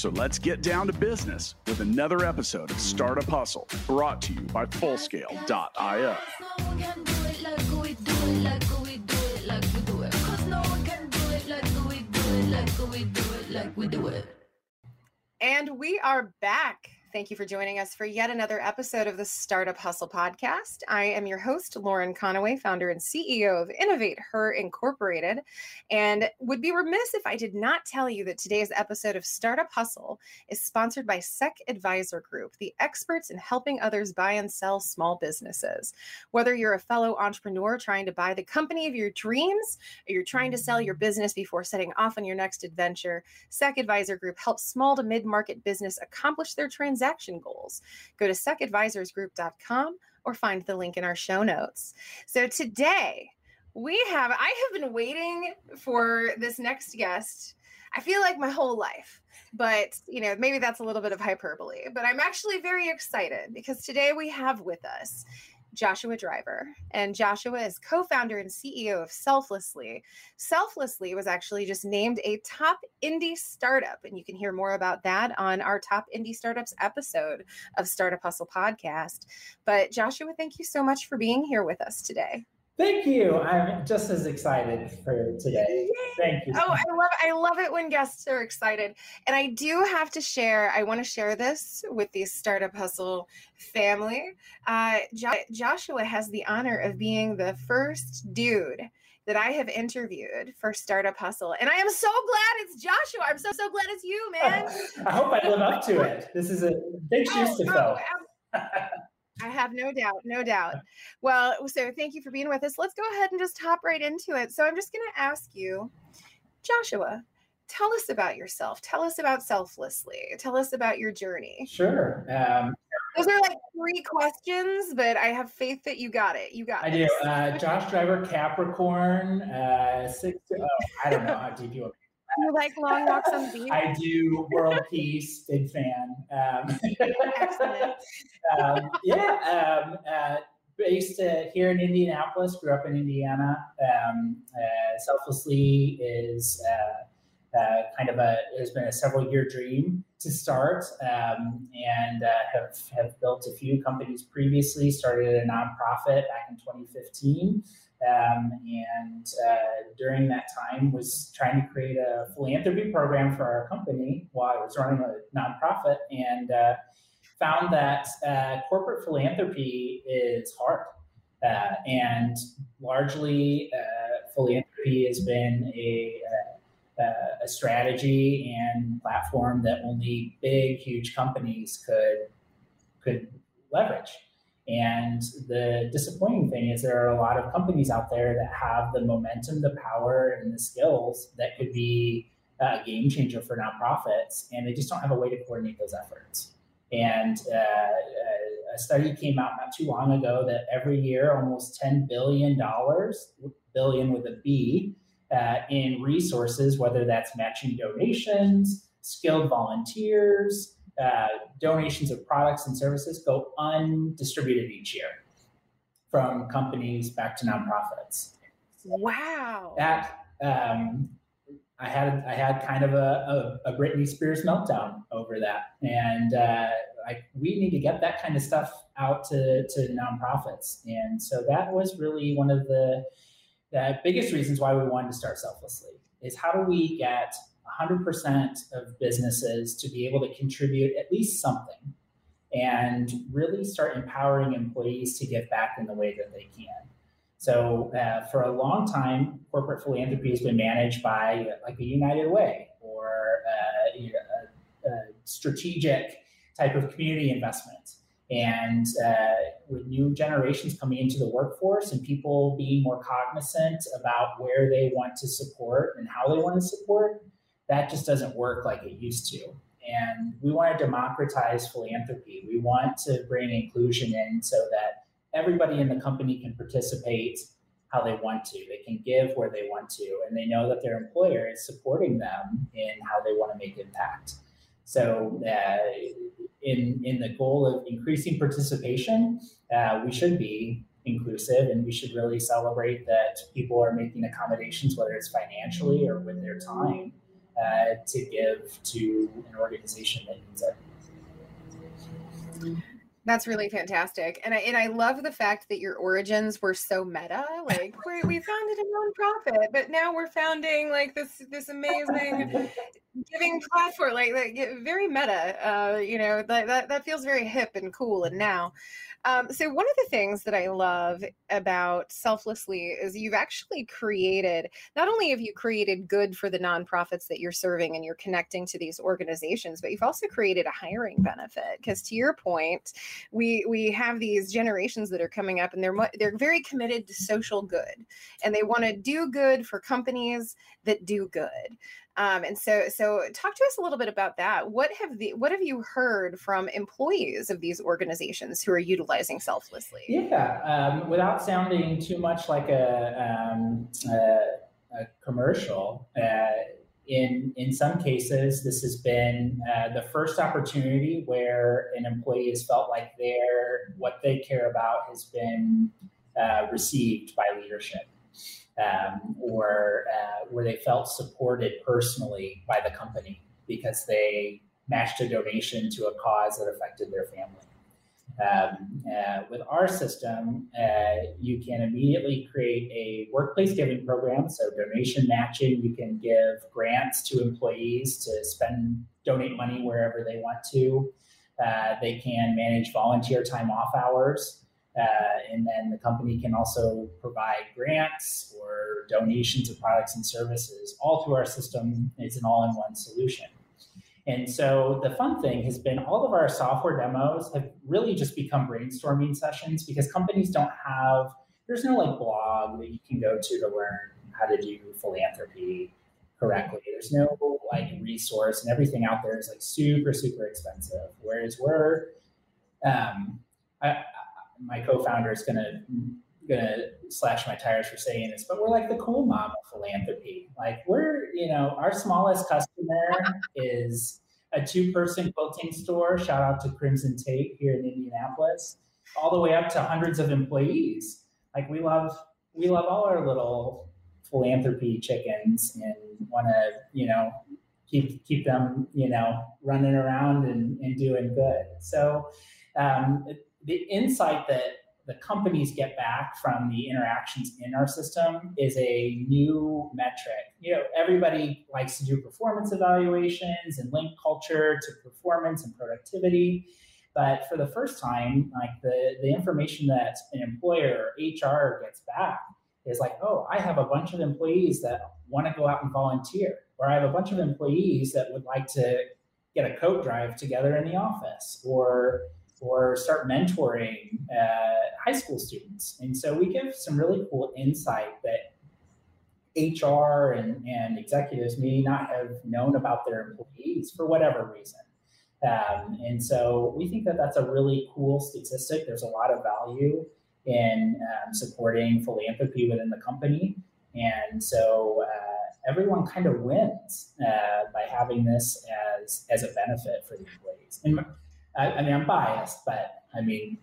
So let's get down to business with another episode of Startup Hustle brought to you by Fullscale.io. And we are back. Thank you for joining us for yet another episode of the Startup Hustle podcast. I am your host, Lauren Conaway, founder and CEO of Innovate Her Incorporated, and would be remiss if I did not tell you that today's episode of Startup Hustle is sponsored by SEC Advisor Group, the experts in helping others buy and sell small businesses. Whether you're a fellow entrepreneur trying to buy the company of your dreams, or you're trying to sell your business before setting off on your next adventure, SEC Advisor Group helps small to mid market business accomplish their transaction transaction goals. Go to secadvisorsgroup.com or find the link in our show notes. So today, we have, I have been waiting for this next guest. I feel like my whole life, but you know, maybe that's a little bit of hyperbole, but I'm actually very excited because today we have with us Joshua Driver. And Joshua is co founder and CEO of Selflessly. Selflessly was actually just named a top indie startup. And you can hear more about that on our top indie startups episode of Startup Hustle podcast. But Joshua, thank you so much for being here with us today. Thank you. I'm just as excited for today. Thank you. Oh, I love I love it when guests are excited. And I do have to share, I want to share this with the Startup Hustle family. Uh, jo- Joshua has the honor of being the first dude that I have interviewed for Startup Hustle. And I am so glad it's Joshua. I'm so, so glad it's you, man. I hope I live up to it. This is a big shoes oh, to fill. Oh, I have no doubt, no doubt. Well, so thank you for being with us. Let's go ahead and just hop right into it. So I'm just going to ask you, Joshua, tell us about yourself. Tell us about Selflessly. Tell us about your journey. Sure. Um, Those are like three questions, but I have faith that you got it. You got it. I do. Uh, Josh Driver, Capricorn, uh, six. Oh, I don't know how deep you want you like long walks on the beach? I do world peace, big fan. Um, Excellent. um, yeah, um, uh, based uh, here in Indianapolis, grew up in Indiana. Um, uh, selflessly is uh, uh, kind of a has been a several year dream to start, um, and uh, have have built a few companies previously. Started a nonprofit back in 2015. Um, and uh, during that time was trying to create a philanthropy program for our company while I was running a nonprofit and uh, found that uh, corporate philanthropy is hard. Uh, and largely, uh, philanthropy has been a, uh, a strategy and platform that only big, huge companies could could leverage. And the disappointing thing is there are a lot of companies out there that have the momentum, the power, and the skills that could be a game changer for nonprofits, and they just don't have a way to coordinate those efforts. And uh, a study came out not too long ago that every year almost $10 billion, billion with a B, uh, in resources, whether that's matching donations, skilled volunteers, uh, donations of products and services go undistributed each year from companies back to nonprofits. Wow. That um, I had I had kind of a, a, a, Britney Spears meltdown over that, and uh, I, we need to get that kind of stuff out to, to nonprofits, and so that was really one of the the biggest reasons why we wanted to start selflessly is how do we get 100% of businesses to be able to contribute at least something and really start empowering employees to give back in the way that they can. So, uh, for a long time, corporate philanthropy has been managed by like a United Way or uh, a, a, strategic type of community investment. And uh, with new generations coming into the workforce and people being more cognizant about where they want to support and how they want to support, that just doesn't work like it used to. And we want to democratize philanthropy. We want to bring inclusion in so that everybody in the company can participate how they want to. They can give where they want to, and they know that their employer is supporting them in how they want to make impact. So, uh, in in the goal of increasing participation, uh, we should be inclusive, and we should really celebrate that people are making accommodations, whether it's financially or with their time, uh, to give to an organization that needs it. That's really fantastic, and I and I love the fact that your origins were so meta. Like we we founded a nonprofit, but now we're founding like this this amazing giving platform, like, like very meta. Uh, you know that, that that feels very hip and cool. And now, um, so one of the things that I love about Selflessly is you've actually created not only have you created good for the nonprofits that you're serving and you're connecting to these organizations, but you've also created a hiring benefit. Because to your point, we we have these generations that are coming up and they're they're very committed to social good and they want to do good for companies that do good. Um, and so, so talk to us a little bit about that. What have the what have you heard from employees of these organizations who are utilizing selflessly? Yeah, um, without sounding too much like a, um, a, a commercial. Uh, in in some cases, this has been uh, the first opportunity where an employee has felt like their what they care about has been uh, received by leadership um, or uh, where they felt supported personally by the company because they matched a donation to a cause that affected their family. Um, uh, with our system, uh, you can immediately create a workplace giving program. So, donation matching, you can give grants to employees to spend, donate money wherever they want to. Uh, they can manage volunteer time off hours. Uh, and then the company can also provide grants or donations of products and services all through our system. It's an all in one solution. And so the fun thing has been all of our software demos have really just become brainstorming sessions because companies don't have, there's no like blog that you can go to to learn how to do philanthropy correctly. There's no like resource and everything out there is like super, super expensive. Whereas we're, um, I, my co-founder is gonna gonna slash my tires for saying this, but we're like the cool mom of philanthropy. Like we're, you know, our smallest customer is a two-person quilting store. Shout out to Crimson Tape here in Indianapolis, all the way up to hundreds of employees. Like we love we love all our little philanthropy chickens and want to, you know, keep keep them, you know, running around and, and doing good. So um, the insight that the companies get back from the interactions in our system is a new metric. You know, everybody likes to do performance evaluations and link culture to performance and productivity. But for the first time, like the, the information that an employer HR gets back is like, oh, I have a bunch of employees that want to go out and volunteer, or I have a bunch of employees that would like to get a coat drive together in the office, or or start mentoring uh, high school students. And so we give some really cool insight that HR and, and executives may not have known about their employees for whatever reason. Um, and so we think that that's a really cool statistic. There's a lot of value in um, supporting philanthropy within the company. And so uh, everyone kind of wins uh, by having this as, as a benefit for the employees. And I, I mean, I'm biased, but I mean,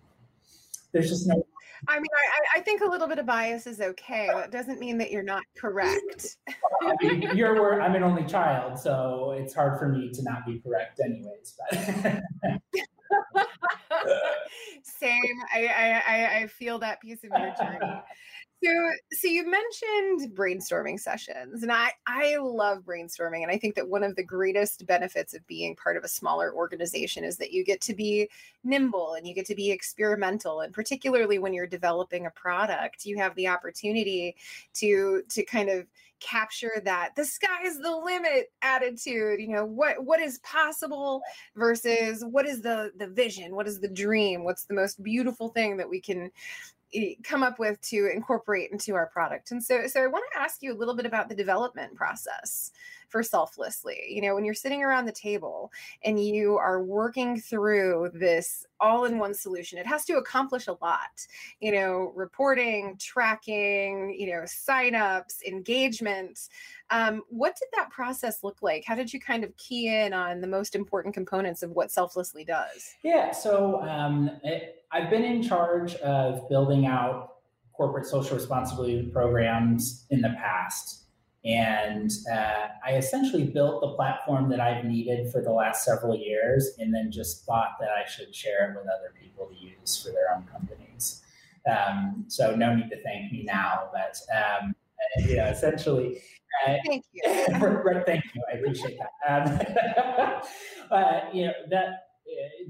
there's just no. I mean, I, I think a little bit of bias is okay. That doesn't mean that you're not correct. I mean, you're I'm an only child, so it's hard for me to not be correct, anyways. But. Same. I, I I feel that piece of your journey. So, so you mentioned brainstorming sessions, and I I love brainstorming, and I think that one of the greatest benefits of being part of a smaller organization is that you get to be nimble and you get to be experimental, and particularly when you're developing a product, you have the opportunity to to kind of capture that the sky's the limit attitude you know what what is possible versus what is the the vision what is the dream what's the most beautiful thing that we can eh, come up with to incorporate into our product. And so, so I want to ask you a little bit about the development process for selflessly. You know, when you're sitting around the table and you are working through this all in one solution, it has to accomplish a lot. You know, reporting, tracking, you know, signups, engagement. Um, what did that process look like? How did you kind of key in on the most important components of what Selflessly does? Yeah, so um, it, I've been in charge of building out corporate social responsibility programs in the past. And uh, I essentially built the platform that I've needed for the last several years, and then just thought that I should share it with other people to use for their own companies. Um, so no need to thank me now, but um, you know, essentially. Uh, thank you. thank you. I appreciate that. Um, uh, you know that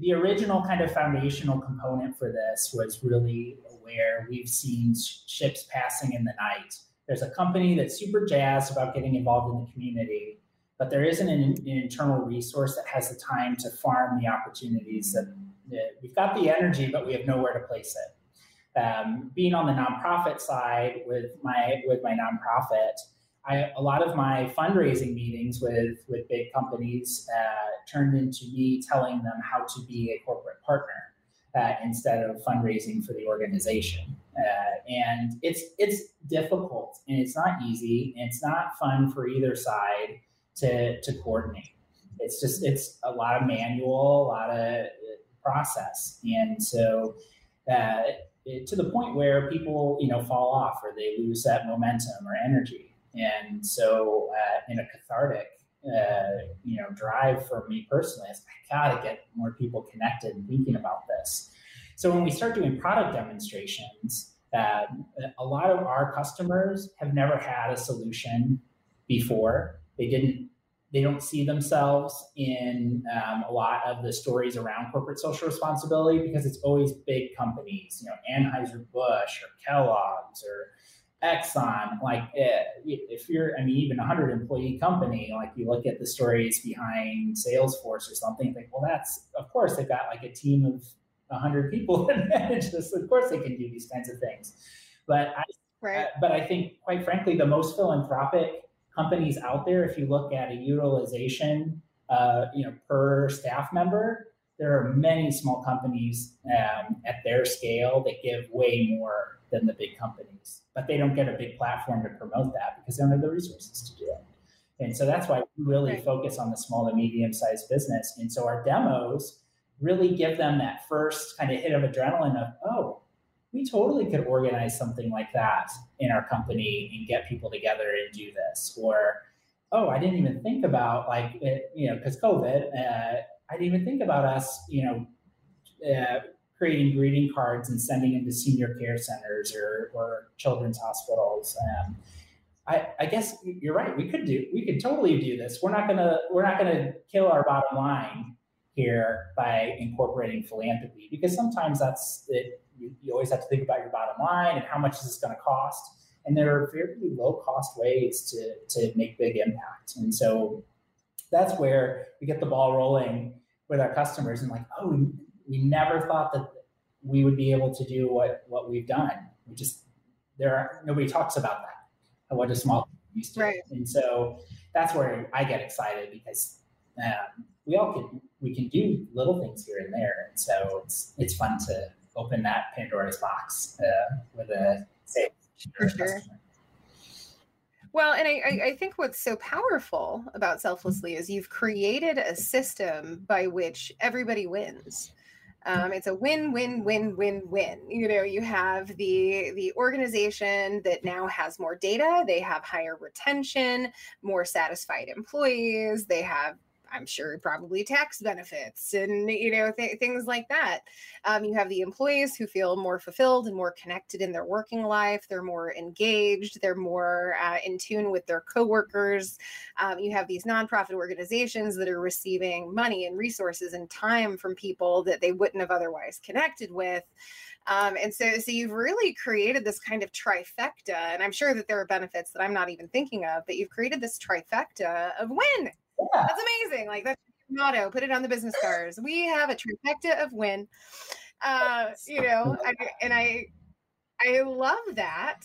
the original kind of foundational component for this was really where we've seen ships passing in the night there's a company that's super jazzed about getting involved in the community, but there isn't an, an internal resource that has the time to farm the opportunities that, that we've got the energy, but we have nowhere to place it. Um, being on the nonprofit side with my with my nonprofit, I, a lot of my fundraising meetings with with big companies uh, turned into me telling them how to be a corporate partner uh, instead of fundraising for the organization. Uh, and it's it's difficult and it's not easy and it's not fun for either side to to coordinate. It's just it's a lot of manual, a lot of uh, process, and so uh, it, to the point where people you know fall off or they lose that momentum or energy. And so, uh, in a cathartic uh, you know drive for me personally is I gotta get more people connected and thinking about this. So when we start doing product demonstrations, uh, a lot of our customers have never had a solution before. They didn't. They don't see themselves in um, a lot of the stories around corporate social responsibility because it's always big companies, you know, Anheuser Busch or Kellogg's or Exxon, like eh, if you're, I mean, even a hundred employee company, like you look at the stories behind Salesforce or something, think, well, that's of course they've got like a team of a hundred people that manage this. Of course they can do these kinds of things, but I, right. uh, but I think quite frankly, the most philanthropic companies out there, if you look at a utilization, uh, you know, per staff member, there are many small companies um, at their scale that give way more than the big companies, but they don't get a big platform to promote that because they don't have the resources to do it. And so that's why we really right. focus on the small to medium sized business. And so our demos really give them that first kind of hit of adrenaline of, oh, we totally could organize something like that in our company and get people together and do this. Or, oh, I didn't even think about like, it, you know, because COVID, uh, I didn't even think about us, you know, uh, creating greeting cards and sending them to senior care centers or, or children's hospitals. Um, I, I, guess you're right. We could do, we could totally do this. We're not gonna, we're not gonna kill our bottom line here by incorporating philanthropy because sometimes that's it. You, you always have to think about your bottom line and how much is this going to cost. And there are very low cost ways to to make big impact. And so that's where we get the ball rolling with our customers and like, oh, we, we never thought that we would be able to do what what we've done. We just there are nobody talks about that. What a small used to. Right. And so that's where I get excited because um, we all can we can do little things here and there. And so it's it's fun to open that Pandora's box uh, with a say for sure. Well, and I, I think what's so powerful about Selflessly is you've created a system by which everybody wins. Um, it's a win, win, win, win, win. You know, you have the the organization that now has more data. They have higher retention, more satisfied employees. They have I'm sure probably tax benefits and you know th- things like that. Um, you have the employees who feel more fulfilled and more connected in their working life. They're more engaged. They're more uh, in tune with their coworkers. Um, you have these nonprofit organizations that are receiving money and resources and time from people that they wouldn't have otherwise connected with. Um, and so, so you've really created this kind of trifecta, and I'm sure that there are benefits that I'm not even thinking of, but you've created this trifecta of win yeah. That's amazing. Like that's your motto. Put it on the business cards. We have a trifecta of win. Uh, you know, I, and I, I love that.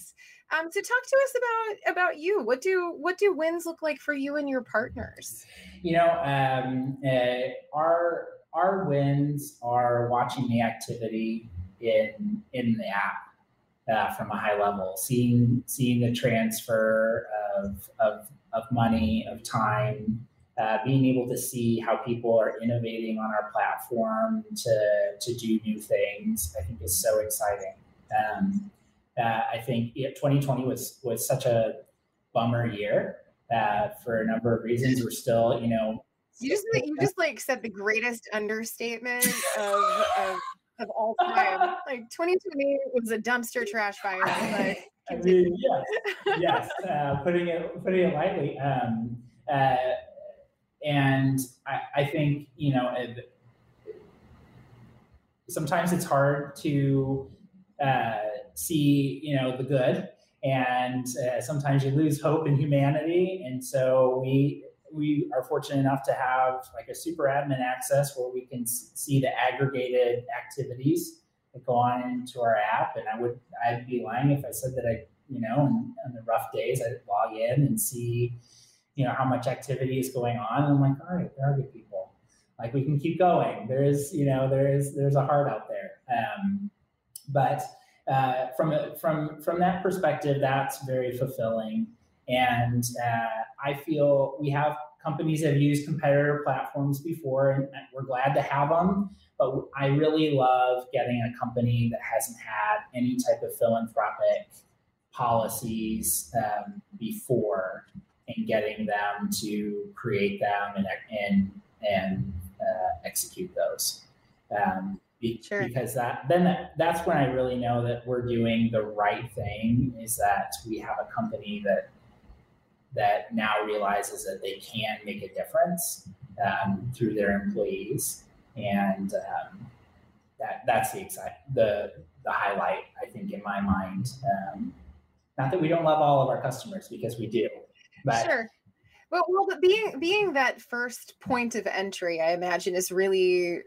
Um, so talk to us about about you. What do what do wins look like for you and your partners? You know, um, uh, our our wins are watching the activity in in the app uh, from a high level, seeing seeing the transfer of of, of money, of time, uh, being able to see how people are innovating on our platform to to do new things, I think is so exciting. Um, uh, I think 2020 was was such a bummer year uh, for a number of reasons. We're still, you know, you just you just like said the greatest understatement of, of of all time. like 2020 was a dumpster trash fire. I mean, yes, yes. Uh, putting it putting it lightly, um, uh, and I, I, think you know. It, sometimes it's hard to uh, see you know the good and uh, sometimes you lose hope in humanity and so we we are fortunate enough to have like a super admin access where we can see the aggregated activities that go on into our app. And I would I'd be lying if I said that I you know on, the rough days I'd log in and see you know how much activity is going on. I'm like, all right, there are good people. Like we can keep going. There is you know there is there's a heart out there. Um, but uh, from from from that perspective, that's very fulfilling. And uh, I feel we have companies that have used competitor platforms before, and we're glad to have them. But I really love getting a company that hasn't had any type of philanthropic policies um, before and getting them to create them and and and uh, execute those. Um, be, sure. because that then that, that's when I really know that we're doing the right thing. Is that we have a company that that now realizes that they can make a difference um, through their employees, and um, that that's the excite the the highlight I think in my mind. Um, not that we don't love all of our customers because we do, but sure. Well, well, but being being that first point of entry, I imagine is really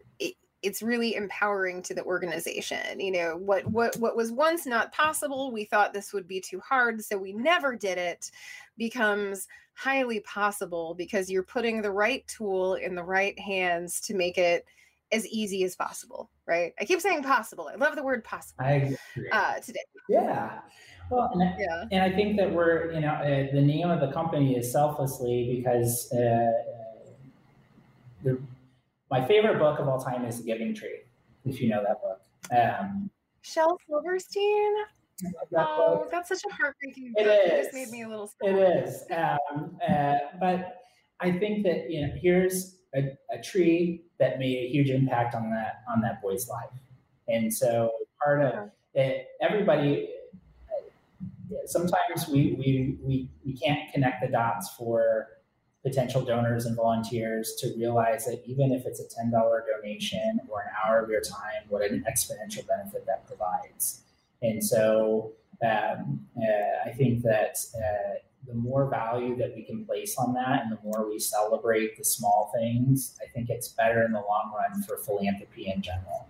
it's really empowering to the organization you know what what what was once not possible we thought this would be too hard so we never did it becomes highly possible because you're putting the right tool in the right hands to make it as easy as possible right i keep saying possible i love the word possible. Uh, today yeah well, and I, yeah. and I think that we're, you know, uh, the name of the company is selflessly because uh, the my favorite book of all time is The Giving Tree, if you know that book. Um, Shel Silverstein. That oh, book. that's such a heartbreaking book. It is. It just made me a little. Sad. It is. Um, uh, but I think that you know, here's a, a, tree that made a huge impact on that on that boy's life, and so part of it, everybody. Sometimes we, we we we can't connect the dots for potential donors and volunteers to realize that even if it's a $10 donation or an hour of your time, what an exponential benefit that provides. And so um, uh, I think that uh, the more value that we can place on that and the more we celebrate the small things, I think it's better in the long run for philanthropy in general.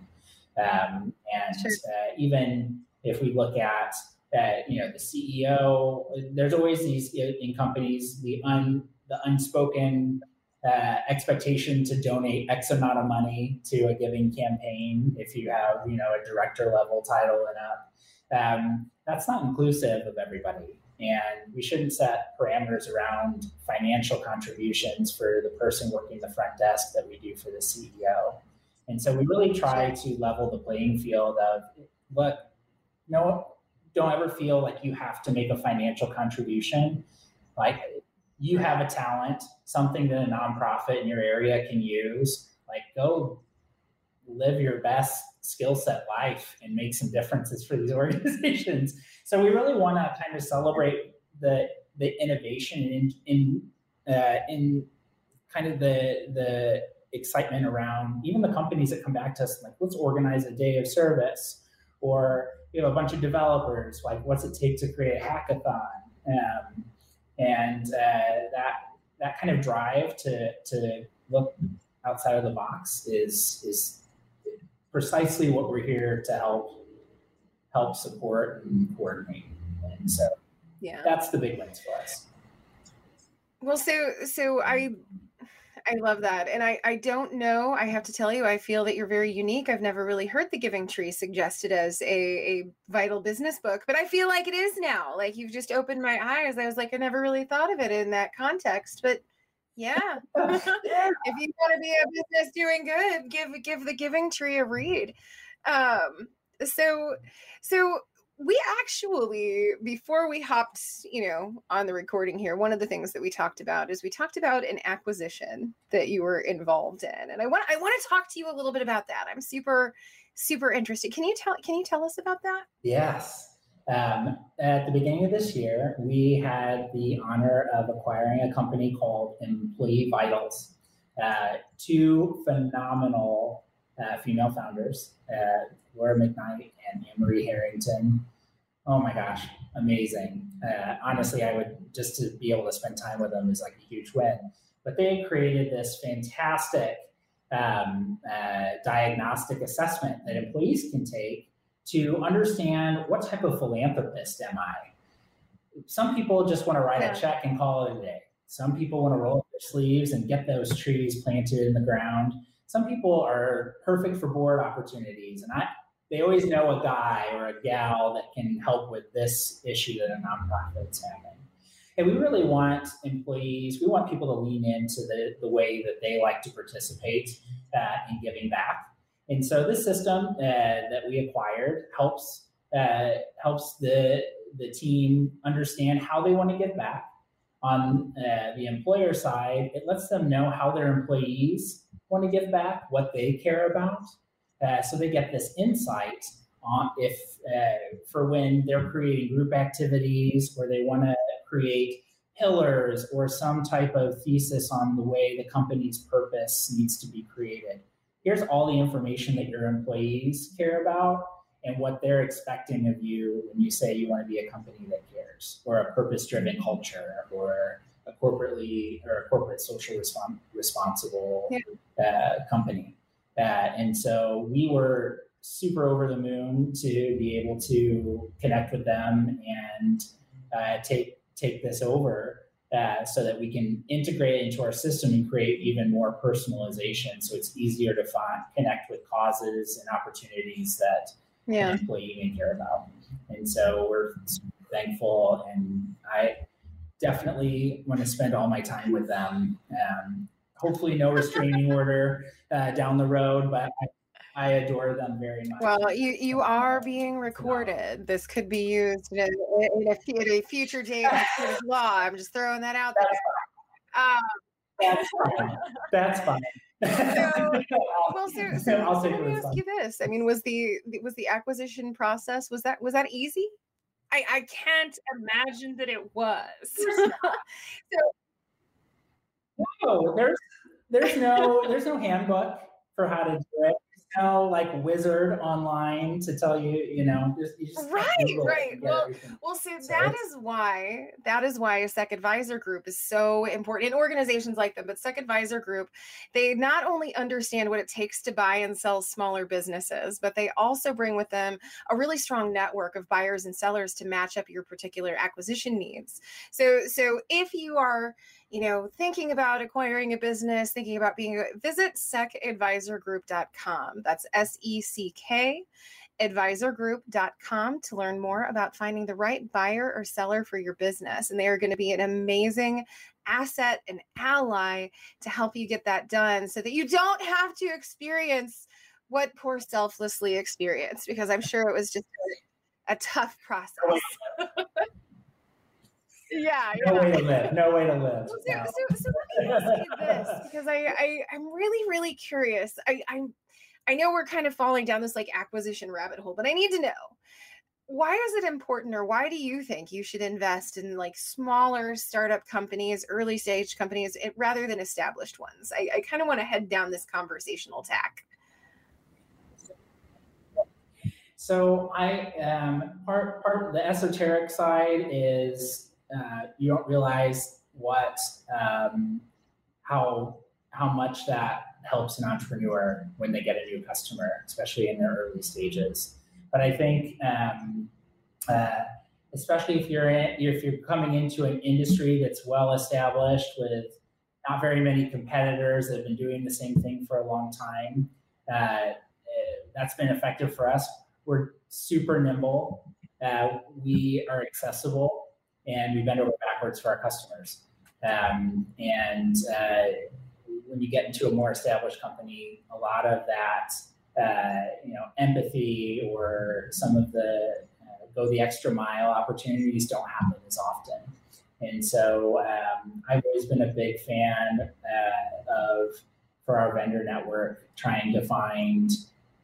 Um, and sure. uh, even if we look at uh, you know the CEO, there's always these in companies the un the unspoken uh, expectation to donate X amount of money to a giving campaign if you have, you know, a director level title and up. Um, that's not inclusive of everybody. And we shouldn't set parameters around financial contributions for the person working the front desk that we do for the CEO. And so we really try to level the playing field of look, no, don't ever feel like you have to make a financial contribution. Like you have a talent, something that a nonprofit in your area can use, like go live your best skill set life and make some differences for these organizations. So we really want to kind of celebrate the the innovation in in uh, in kind of the the excitement around even the companies that come back to us like let's organize a day of service or you know a bunch of developers like what's it take to create a hackathon um, and uh, that that kind of drive to to look outside of the box is is precisely what we're here to help help support and coordinate. And so yeah, that's the big wins for us. Well, so so I I love that. And I, I don't know. I have to tell you, I feel that you're very unique. I've never really heard The Giving Tree suggested as a, a vital business book, but I feel like it is now. Like you've just opened my eyes. I was like, I never really thought of it in that context. But yeah. if you want to be a business doing good, give give the Giving Tree a read. Um, so so we actually before we hopped you know on the recording here one of the things that we talked about is we talked about an acquisition that you were involved in and i want i want to talk to you a little bit about that. I'm super super interested. Can you tell can you tell us about that? Yes. Um, at the beginning of this year we had the honor of acquiring a company called employee vitals. Uh, two phenomenal uh, female founders uh, Laura McKnight and Anne Marie Harrington. Oh my gosh, amazing. Uh, honestly, I would just to be able to spend time with them is like a huge win. But they created this fantastic um, uh, diagnostic assessment that employees can take to understand what type of philanthropist am I. Some people just want to write yeah. a check and call it a day. Some people want to roll up their sleeves and get those trees planted in the ground. Some people are perfect for board opportunities, and I they always know a guy or a gal that can help with this issue that a nonprofit's having. And we really want employees, we want people to lean into the, the way that they like to participate uh, in giving back. And so this system uh, that we acquired helps uh, helps the the team understand how they want to give back. On uh, the employer side, it lets them know how their employees want to give back, what they care about, uh, so they get this insight on if uh, for when they're creating group activities or they want to create pillars or some type of thesis on the way the company's purpose needs to be created. Here's all the information that your employees care about and what they're expecting of you when you say you want to be a company that cares or a purpose driven culture or a corporately or a corporate social respons- responsible yeah. uh, company. And so we were super over the moon to be able to connect with them and uh, take take this over uh, so that we can integrate it into our system and create even more personalization so it's easier to find connect with causes and opportunities that yeah. an employee may care about and so we're thankful and i definitely want to spend all my time with them um, hopefully no restraining order uh, down the road, but I, I, adore them very much. Well, you you are being recorded. This could be used in a, in a, in a future date of law. I'm just throwing that out there. Um, That's fine. That's fine. so, well, so, so let me ask you this. I mean, was the was the acquisition process was that was that easy? I, I can't imagine that it was. so no, there's there's no there's no handbook for how to do it no like wizard online to tell you, you know, just, you just right, right. Well, well, see, so that is why that is why a SEC advisor group is so important in organizations like them. But SEC advisor group, they not only understand what it takes to buy and sell smaller businesses, but they also bring with them a really strong network of buyers and sellers to match up your particular acquisition needs. So, so if you are you know, thinking about acquiring a business, thinking about being, a visit secadvisorgroup.com. That's S E C K advisorgroup.com to learn more about finding the right buyer or seller for your business. And they are going to be an amazing asset and ally to help you get that done so that you don't have to experience what poor selflessly experienced because I'm sure it was just a, a tough oh process. Yeah, no yeah. way to live. No way to live. So, no. so, so let me ask you this because I, I I'm really really curious. I I'm I know we're kind of falling down this like acquisition rabbit hole, but I need to know why is it important or why do you think you should invest in like smaller startup companies, early stage companies eh, rather than established ones? I, I kind of want to head down this conversational tack. So I um, part part the esoteric side is uh, you don't realize what um, how how much that helps an entrepreneur when they get a new customer, especially in their early stages. but I think um, uh, especially if you're in, if you're coming into an industry that's well established with not very many competitors that have been doing the same thing for a long time. Uh, that's been effective for us. We're super nimble. Uh, we are accessible, and we bend over backwards for our customers. Um, and uh, when you get into a more established company, a lot of that, uh, you know, empathy or some of the uh, go the extra mile opportunities don't happen as often. And so um, I've always been a big fan uh, of, for our vendor network, trying to find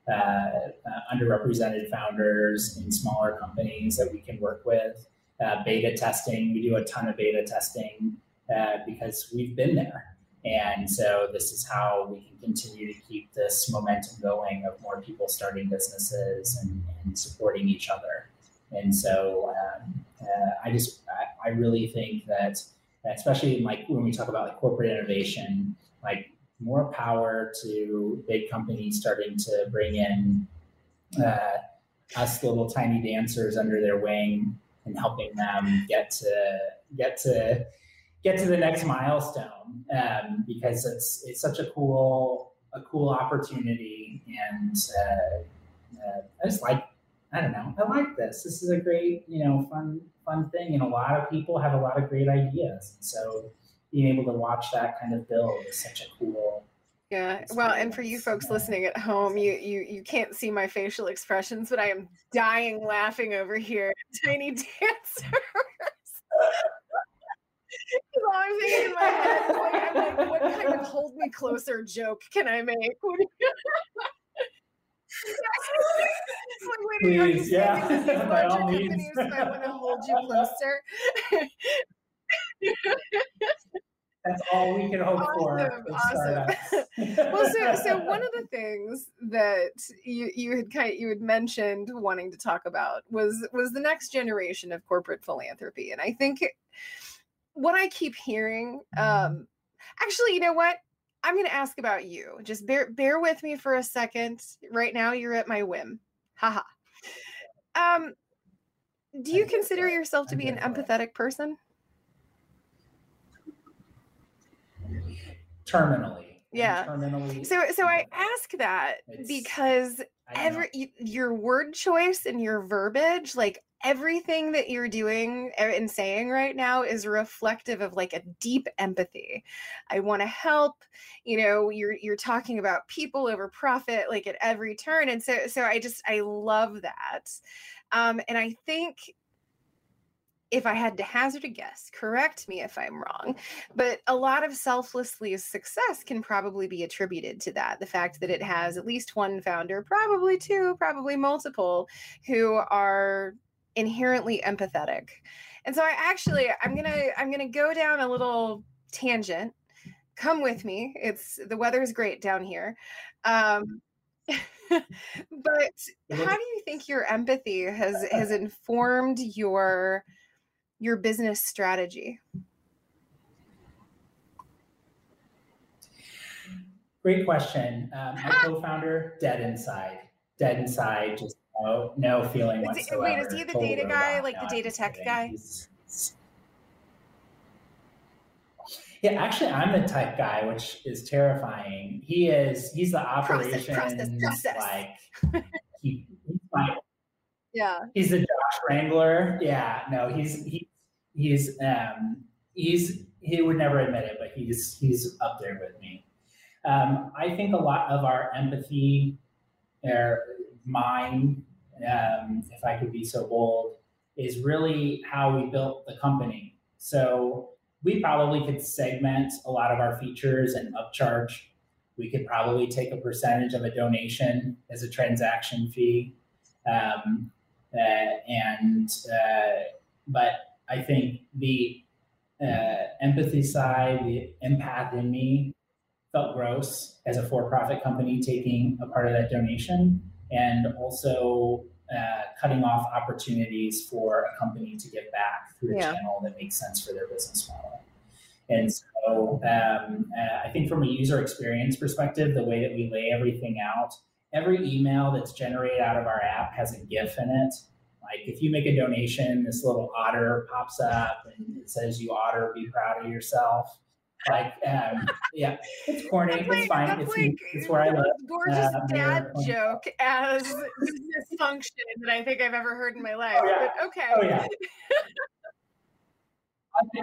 uh, uh, underrepresented founders in smaller companies that we can work with. Uh, beta testing, we do a ton of beta testing uh, because we've been there. And so this is how we can continue to keep this momentum going of more people starting businesses and, and supporting each other. And so um, uh, I just I, I, really think that especially like when we talk about like corporate innovation, like more power to big companies starting to bring in uh, us little tiny dancers under their wing and helping them get to get to get to the next milestone um, because it's it's such a cool a cool opportunity and uh, uh, I just like I don't know. I like this. This is a great, you know, fun, fun thing. And a lot of people have a lot of great ideas. So being able to watch that kind of build is such a cool. Yeah. Well, and for you folks listening at home, you you you can't see my facial expressions, but I am dying laughing over here. Tiny dancers. all I'm thinking in my head like, I'm like, what kind of hold me closer joke can I make? Please, yeah, by all means. I want to hold you closer. That's all we can hope awesome, for. Awesome. well, so so one of the things that you you had kind of, you had mentioned wanting to talk about was was the next generation of corporate philanthropy, and I think what I keep hearing. Mm-hmm. Um, actually, you know what? I'm going to ask about you. Just bear bear with me for a second. Right now, you're at my whim. Haha. Um, do you consider yourself to be an empathetic person? Terminally. Yeah. Terminally. So, so I ask that because every your word choice and your verbiage, like everything that you're doing and saying right now is reflective of like a deep empathy. I want to help, you know, you're you're talking about people over profit like at every turn and so so I just I love that. Um and I think if I had to hazard a guess, correct me if I'm wrong, but a lot of selflessly's success can probably be attributed to that. The fact that it has at least one founder, probably two, probably multiple, who are inherently empathetic. And so I actually I'm going to I'm going to go down a little tangent. Come with me. It's the weather is great down here. Um but how do you think your empathy has has informed your your business strategy? Great question. Um, my co-founder, dead inside, dead inside, just no, no feeling is whatsoever. It, wait, is he the data guy, like the data tech kidding. guy? He's, yeah, actually, I'm the tech guy, which is terrifying. He is. He's the operations process, process, process. like. he, he's my, yeah. He's the Josh Wrangler. Yeah. No, he's he, he's um he's he would never admit it, but he's he's up there with me. Um, I think a lot of our empathy, or mine, um, if I could be so bold, is really how we built the company. So we probably could segment a lot of our features and upcharge. We could probably take a percentage of a donation as a transaction fee. Um, uh, and, uh, but I think the uh, empathy side, the empath in me felt gross as a for profit company taking a part of that donation and also uh, cutting off opportunities for a company to give back through a yeah. channel that makes sense for their business model. And so um, uh, I think from a user experience perspective, the way that we lay everything out every email that's generated out of our app has a GIF in it. Like if you make a donation, this little otter pops up and it says, "You otter, be proud of yourself." Like, um, yeah, it's corny. That's it's fine. It's, like it's where I live. gorgeous Uh, dad joke as dysfunction that I think I've ever heard in my life. Oh, yeah. But okay. Oh yeah. I,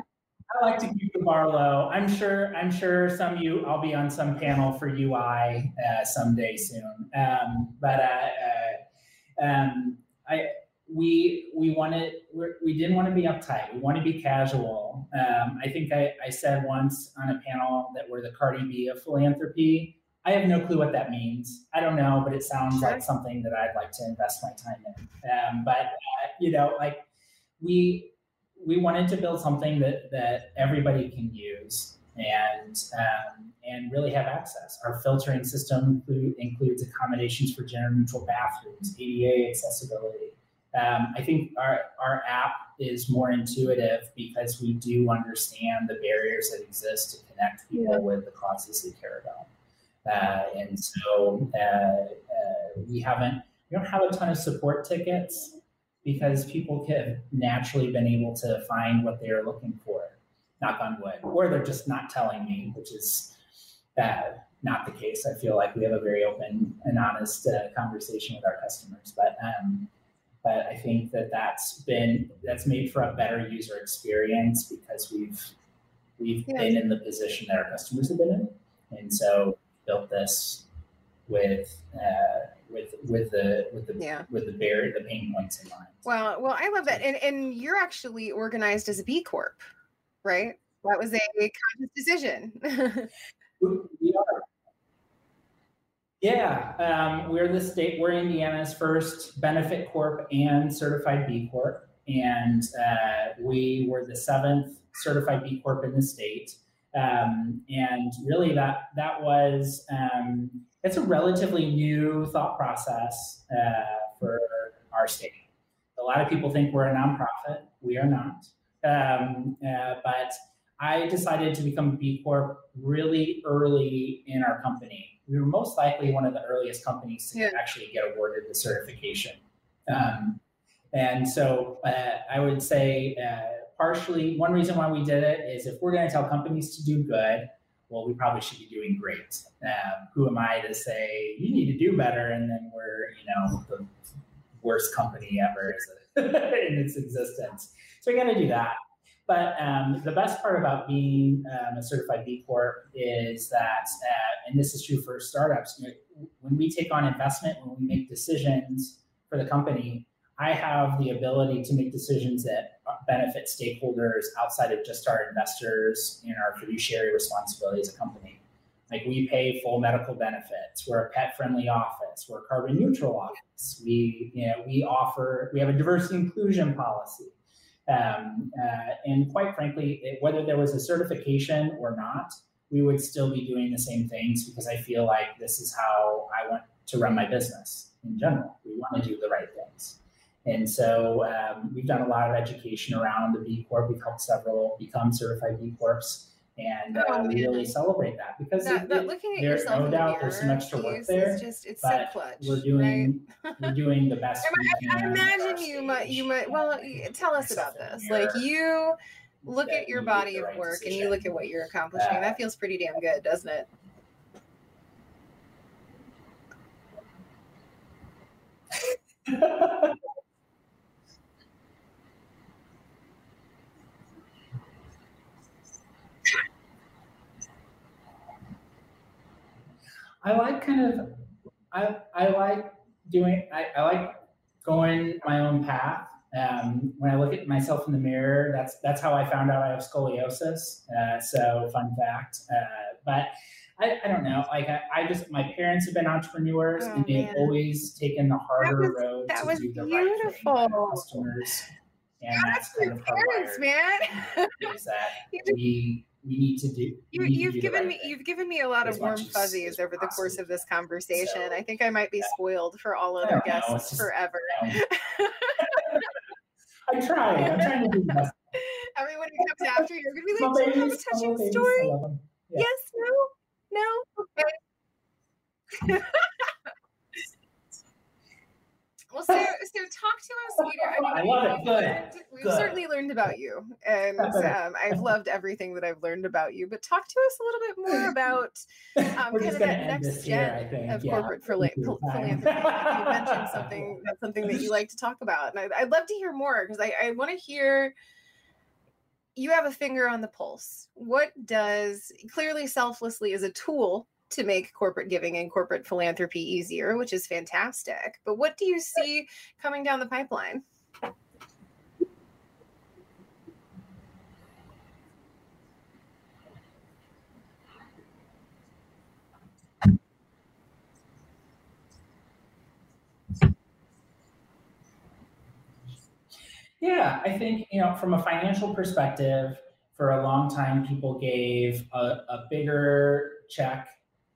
I like to keep the bar low. I'm sure. I'm sure some of you. I'll be on some panel for UI uh, someday soon. Um, but uh, uh, um, I we we wanted we're, we didn't want to be uptight. We want to be casual. Um, I think I, I said once on a panel that we're the Cardi B of philanthropy. I have no clue what that means. I don't know, but it sounds Sure. like something that I'd like to invest my time in. Um, but uh, you know, like we we wanted to build something that that everybody can use and um, and really have access. Our filtering system include, includes accommodations for gender neutral bathrooms, ADA accessibility. Um, I think our our app is more intuitive because we do understand the barriers that exist to connect people with the causes they care about. Uh, and so uh, uh, we haven't we don't have a ton of support tickets because people have naturally been able to find what they are looking for, knock on wood, or they're just not telling me, which is uh, not the case. I feel like we have a very open and honest uh, conversation with our customers, but um, but I think that that's been that's made for a better user experience because we've we've Yeah. been in the position that our customers have been in, and so built this with uh, with with the with the Yeah. with the barrier the pain points in mind. Well, well, I love that. And and you're actually organized as a B Corp, right? That was a conscious decision. We are. Yeah, um, we're the state. We're Indiana's first benefit corp and certified B Corp, and uh, we were the seventh certified B Corp in the state. Um, and really, that that was um, it's a relatively new thought process uh, for our state. A lot of people think we're a nonprofit. We are not, um, uh, but I decided to become a B Corp really early in our company. We were most likely one of the earliest companies to Yeah. actually get awarded the certification. Um, and so uh, I would say, uh, partially, one reason why we did it is if we're going to tell companies to do good, well, we probably should be doing great. Um, who am I to say you need to do better, and then we're, you know, the worst company ever in its existence? So we got to do that. But um, the best part about being um, a certified B Corp is that, uh, and this is true for startups, you know, when we take on investment, when we make decisions for the company, I have the ability to make decisions that benefit stakeholders outside of just our investors and our fiduciary responsibility as a company. Like we pay full medical benefits. We're a pet-friendly office. We're a carbon neutral office. We, you know, we offer. We have a diversity inclusion policy. Um, uh, and quite frankly, it, whether there was a certification or not, we would still be doing the same things because I feel like this is how I want to run my business in general. We want to do the right things. And so um, we've done a lot of education around the B Corp. We've helped several become certified B Corps. And uh, Oh, we really celebrate that because that, it- that looking at there- yourself no in the doubt there's some extra work there, just it's so but clutch. we're right? doing we're doing the best I, I- I imagine you might you might well tell us about this. Like you look at your you body of right work and you look at what you're accomplishing. Uh, that feels pretty damn good, doesn't it? I like kind of, I, I like doing, I, I like going my own path. Um, when I look at myself in the mirror, that's that's how I found out I have scoliosis. Uh, so fun fact. Uh, but I, I don't know. Like I, I just my parents have been entrepreneurs Oh, and they've man. always taken the harder was- road that to was do the right thing beautiful. customers. And that's to your parents, man. that we we need to do. You, do given right me you've given me a lot of warm fuzzies over the course of this conversation. So, I think I might be yeah. spoiled for all other guests just- forever. I try. I'm trying to do the best. Everyone who comes after you are gonna be like, "Do you have a touching story?" Yeah. Yes, no, no. Okay. Well, so, so talk to us. Know, I, mean, I love it. Good. We've Good. certainly learned about you, and um, I've loved everything that I've learned about you. But talk to us a little bit more about um, kind of that next gen here, of yeah. corporate philanthropy. you mentioned something that's something that you like to talk about, and I, would love to hear more because I, I want to hear. You have a finger on the pulse. What does clearly selflessly is a tool to make corporate giving and corporate philanthropy easier, which is fantastic. But what do you see coming down the pipeline? Yeah, I think, you know, from a financial perspective, for a long time, people gave a, a bigger check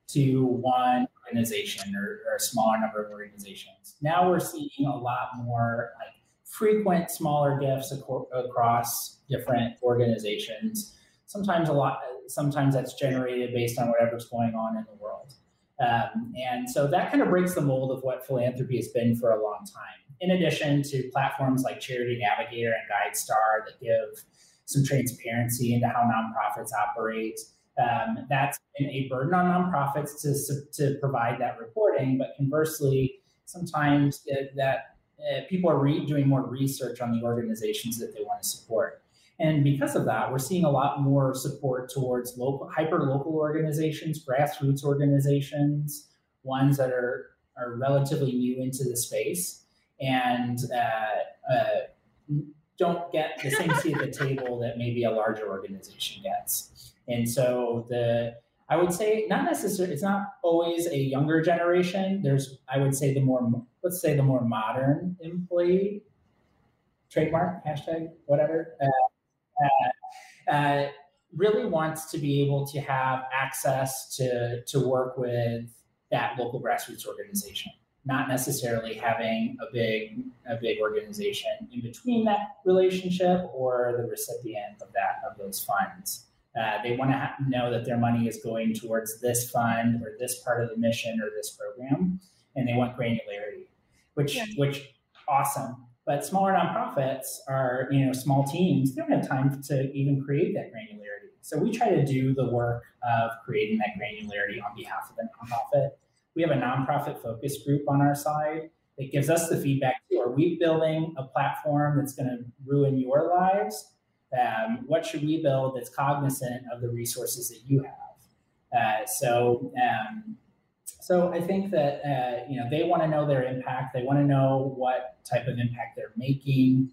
to one organization or, or, a smaller number of organizations. Now we're seeing a lot more like frequent smaller gifts across different organizations. Sometimes a lot, sometimes that's generated based on whatever's going on in the world. Um, and so that kind of breaks the mold of what philanthropy has been for a long time. In addition to platforms like Charity Navigator and GuideStar that give some transparency into how nonprofits operate, um, that's been a burden on nonprofits to, to provide that reporting. But conversely, sometimes it, that uh, people are re- doing more research on the organizations that they want to support. And because of that, we're seeing a lot more support towards local, hyper local organizations, grassroots organizations, ones that are, are relatively new into the space and uh, uh, don't get the same seat at the table that maybe a larger organization gets. And so the I would say not necessarily it's not always a younger generation. There's I would say the more let's say the more modern employee trademark hashtag whatever uh, uh, uh, really wants to be able to have access to to work with that local grassroots organization not necessarily having a big a big organization in between that relationship or the recipient of that of those funds uh, they want to ha- know that their money is going towards this fund or this part of the mission or this program, and they want granularity, which yeah. which awesome. But smaller nonprofits are you know small teams. They don't have time to even create that granularity. So we try to do the work of creating that granularity on behalf of the nonprofit. We have a nonprofit focus group on our side that gives us the feedback too. Are we building a platform that's going to ruin your lives? Um, what should we build that's cognizant of the resources that you have? Uh, so, um, so I think that uh, you know they want to know their impact. They want to know what type of impact they're making,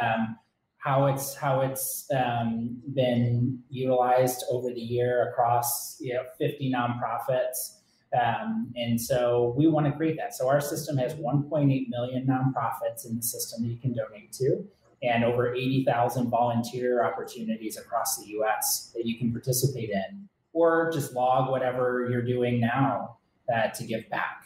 um, how it's how it's um, been utilized over the year across you know 50 nonprofits. Um, and so we want to create that. So our system has 1.8 million nonprofits in the system that you can donate to and over 80,000 volunteer opportunities across the US that you can participate in, or just log whatever you're doing now uh, to give back.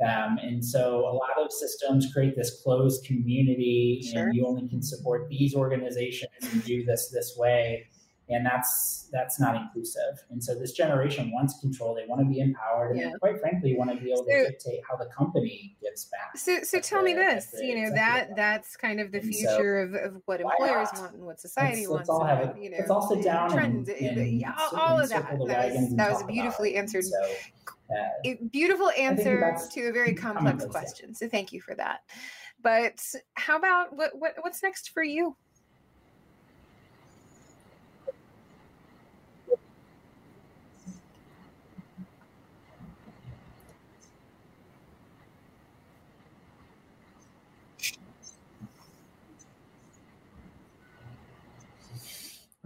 Um, and so a lot of systems create this closed community, sure. and you only can support these organizations and do this this way and that's that's not inclusive. And so this generation wants control; they want to be empowered, yeah. and quite frankly, want to be able to so, dictate how the company gives back. So, so tell the, me this: you know that that's kind of the and future so, of, of what employers want and what society let's, wants. Let's all have it. You know, let's all sit down trends, and, and, yeah, all, of that. That was, that was beautifully answered. So, uh, beautiful answer to a very complex question. So thank you for that. But how about what, what what's next for you?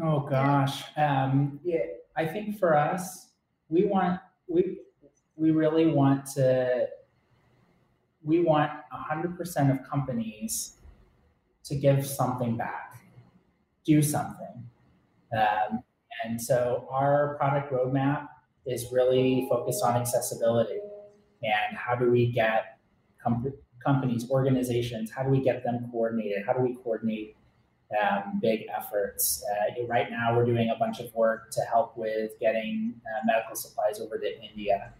Oh gosh, um, yeah, I think for us, we want we we really want to we want hundred percent of companies to give something back, do something, um, and so our product roadmap is really focused on accessibility. And how do we get com- companies, organizations, how do we get them coordinated? How do we coordinate um, big efforts. Uh, right now, we're doing a bunch of work to help with getting uh, medical supplies over to India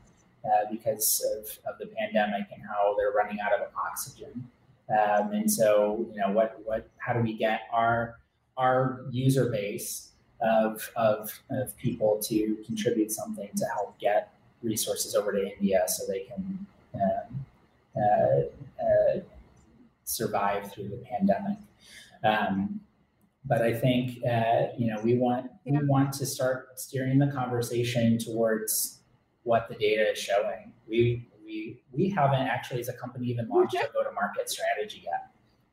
uh, because of, of the pandemic and how they're running out of oxygen. Um, and so, you know, what what how do we get our our user base of, of, of people to contribute something to help get resources over to India so they can um, uh, uh, survive through the pandemic. Um, but I think uh, you know we want yeah. we want to start steering the conversation towards what the data is showing. We we we haven't actually as a company even launched a go to market strategy yet.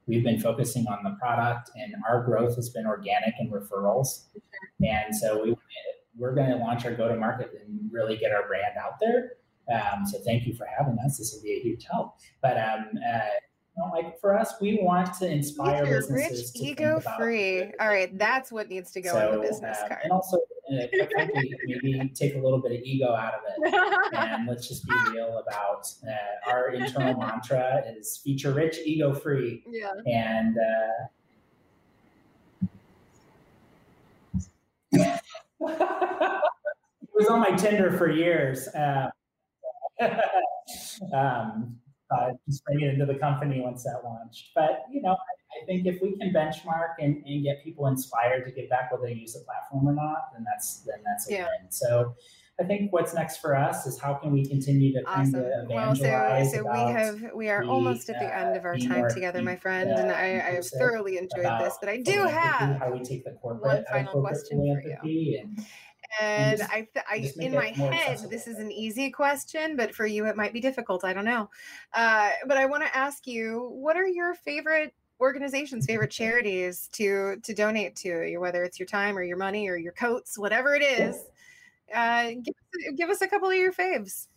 We've been focusing on the product, and our growth has been organic and referrals. And so we we're going to launch our go to market and really get our brand out there. Um, so thank you for having us. This will be a huge help. But um, uh, know, like for us, we want to inspire You're businesses rich, ego free. All right, that's what needs to go so, in the business uh, card. And also, uh, frankly, maybe take a little bit of ego out of it, and let's just be real about uh, our internal mantra is feature rich, ego free. Yeah. And uh, it was on my Tinder for years. Uh, um, uh, just bring it into the company once that launched. But you know, I, I think if we can benchmark and, and, get people inspired to give back whether they use the platform or not, then that's then that's a yeah. win. So I think what's next for us is how can we continue to awesome. kind of evangelize. Well, so, so we have we are the, almost at the end of our uh, time together, my friend, uh, and I, I have thoroughly enjoyed this. But I do have how we take the corporate one final question for you. And, and I, th- I in my head, accessible. this is an easy question, but for you, it might be difficult. I don't know. Uh, but I want to ask you, what are your favorite organizations, favorite charities to to donate to? Whether it's your time or your money or your coats, whatever it is, uh, give, give us a couple of your faves.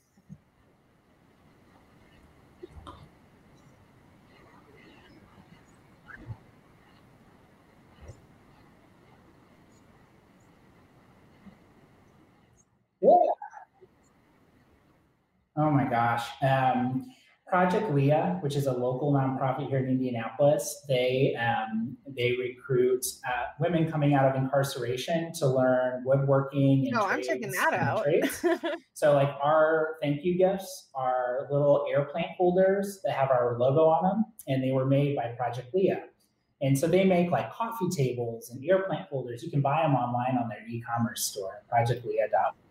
Yeah. Oh my gosh. Um, Project Leah, which is a local nonprofit here in Indianapolis, they um, they recruit uh, women coming out of incarceration to learn woodworking. And oh, I'm checking that out. so, like our thank you gifts are little air plant holders that have our logo on them, and they were made by Project Leah. And so they make like coffee tables and air plant holders. You can buy them online on their e-commerce store, projectleah.com.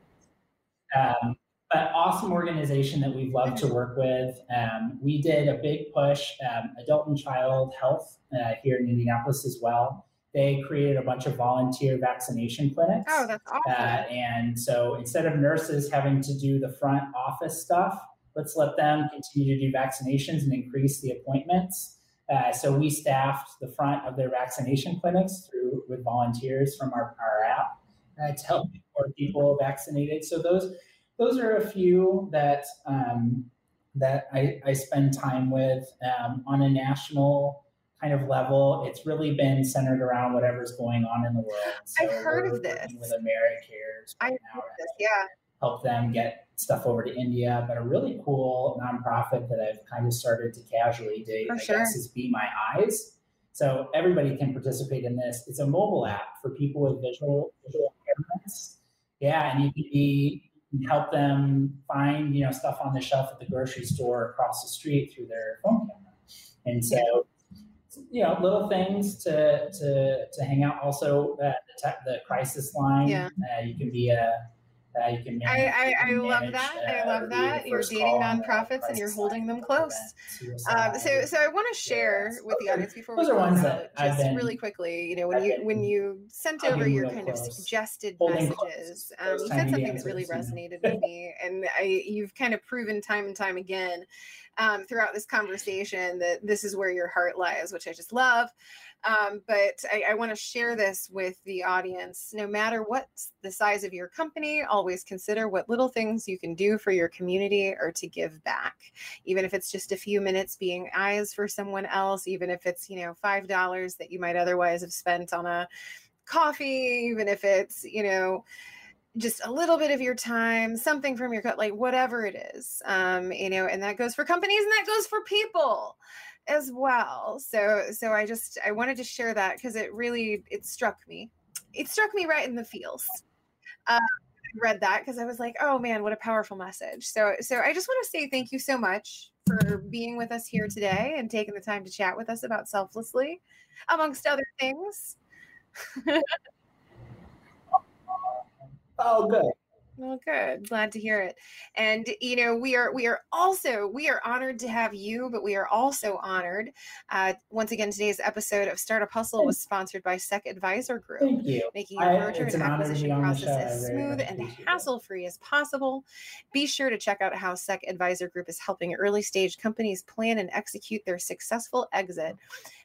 Um, but awesome organization that we've loved to work with. Um, we did a big push, um, adult and child health uh, here in Indianapolis as well. They created a bunch of volunteer vaccination clinics. Oh, that's awesome. Uh, and so instead of nurses having to do the front office stuff, let's let them continue to do vaccinations and increase the appointments. Uh, so we staffed the front of their vaccination clinics through with volunteers from our, our uh, to help more people vaccinated. So those those are a few that um, that I, I spend time with um, on a national kind of level. It's really been centered around whatever's going on in the world. So I've heard of this with AmeriCares. Right I heard this, yeah. Help them get stuff over to India, but a really cool nonprofit that I've kind of started to casually date, For I sure. guess, is Be My Eyes. So everybody can participate in this. It's a mobile app for people with visual visual Yeah, and you can be help them find you know stuff on the shelf at the grocery store across the street through their phone camera. And so, you know, little things to to to hang out. Also, uh, the, te- the crisis line. Yeah. Uh, you can be a uh, you can manage, I, I, I love that. Uh, I love that. You're dating nonprofits and you're holding them close. Um, so, so I want to share with the audience before we close out, just been, really quickly. You know, when you when you sent over your kind close. of suggested messages, um, you said something that really resonated with me, and I, you've kind of proven time and time again um, throughout this conversation that this is where your heart lies, which I just love. Um, but I, I want to share this with the audience. No matter what the size of your company, always consider what little things you can do for your community or to give back. Even if it's just a few minutes being eyes for someone else, even if it's, you know, $5 that you might otherwise have spent on a coffee, even if it's, you know, just a little bit of your time, something from your cut, like whatever it is, um, you know, and that goes for companies and that goes for people as well. So so I just I wanted to share that because it really it struck me. It struck me right in the feels. Um, read that because I was like, oh man, what a powerful message. So so I just want to say thank you so much for being with us here today and taking the time to chat with us about selflessly, amongst other things. oh, good. Well, good. Glad to hear it. And you know, we are we are also we are honored to have you, but we are also honored. Uh, once again, today's episode of Startup Hustle was sponsored by SEC Advisor Group, Thank you. making your merger and an honor to be acquisition on the show. process as smooth and hassle-free as possible. Be sure to check out how SEC Advisor Group is helping early-stage companies plan and execute their successful exit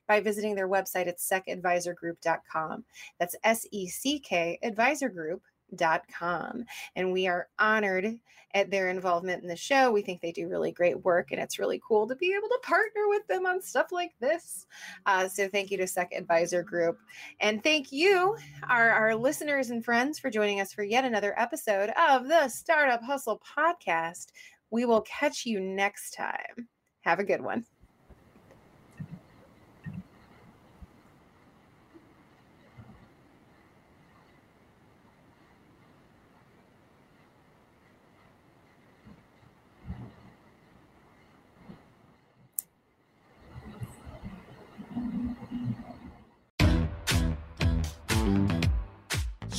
by visiting their website at secadvisorgroup.com. That's S E C K Advisor Group. Dot com and we are honored at their involvement in the show. We think they do really great work and it's really cool to be able to partner with them on stuff like this. Uh, so thank you to sec advisor group. And thank you our, our listeners and friends for joining us for yet another episode of the startup hustle podcast. We will catch you next time. Have a good one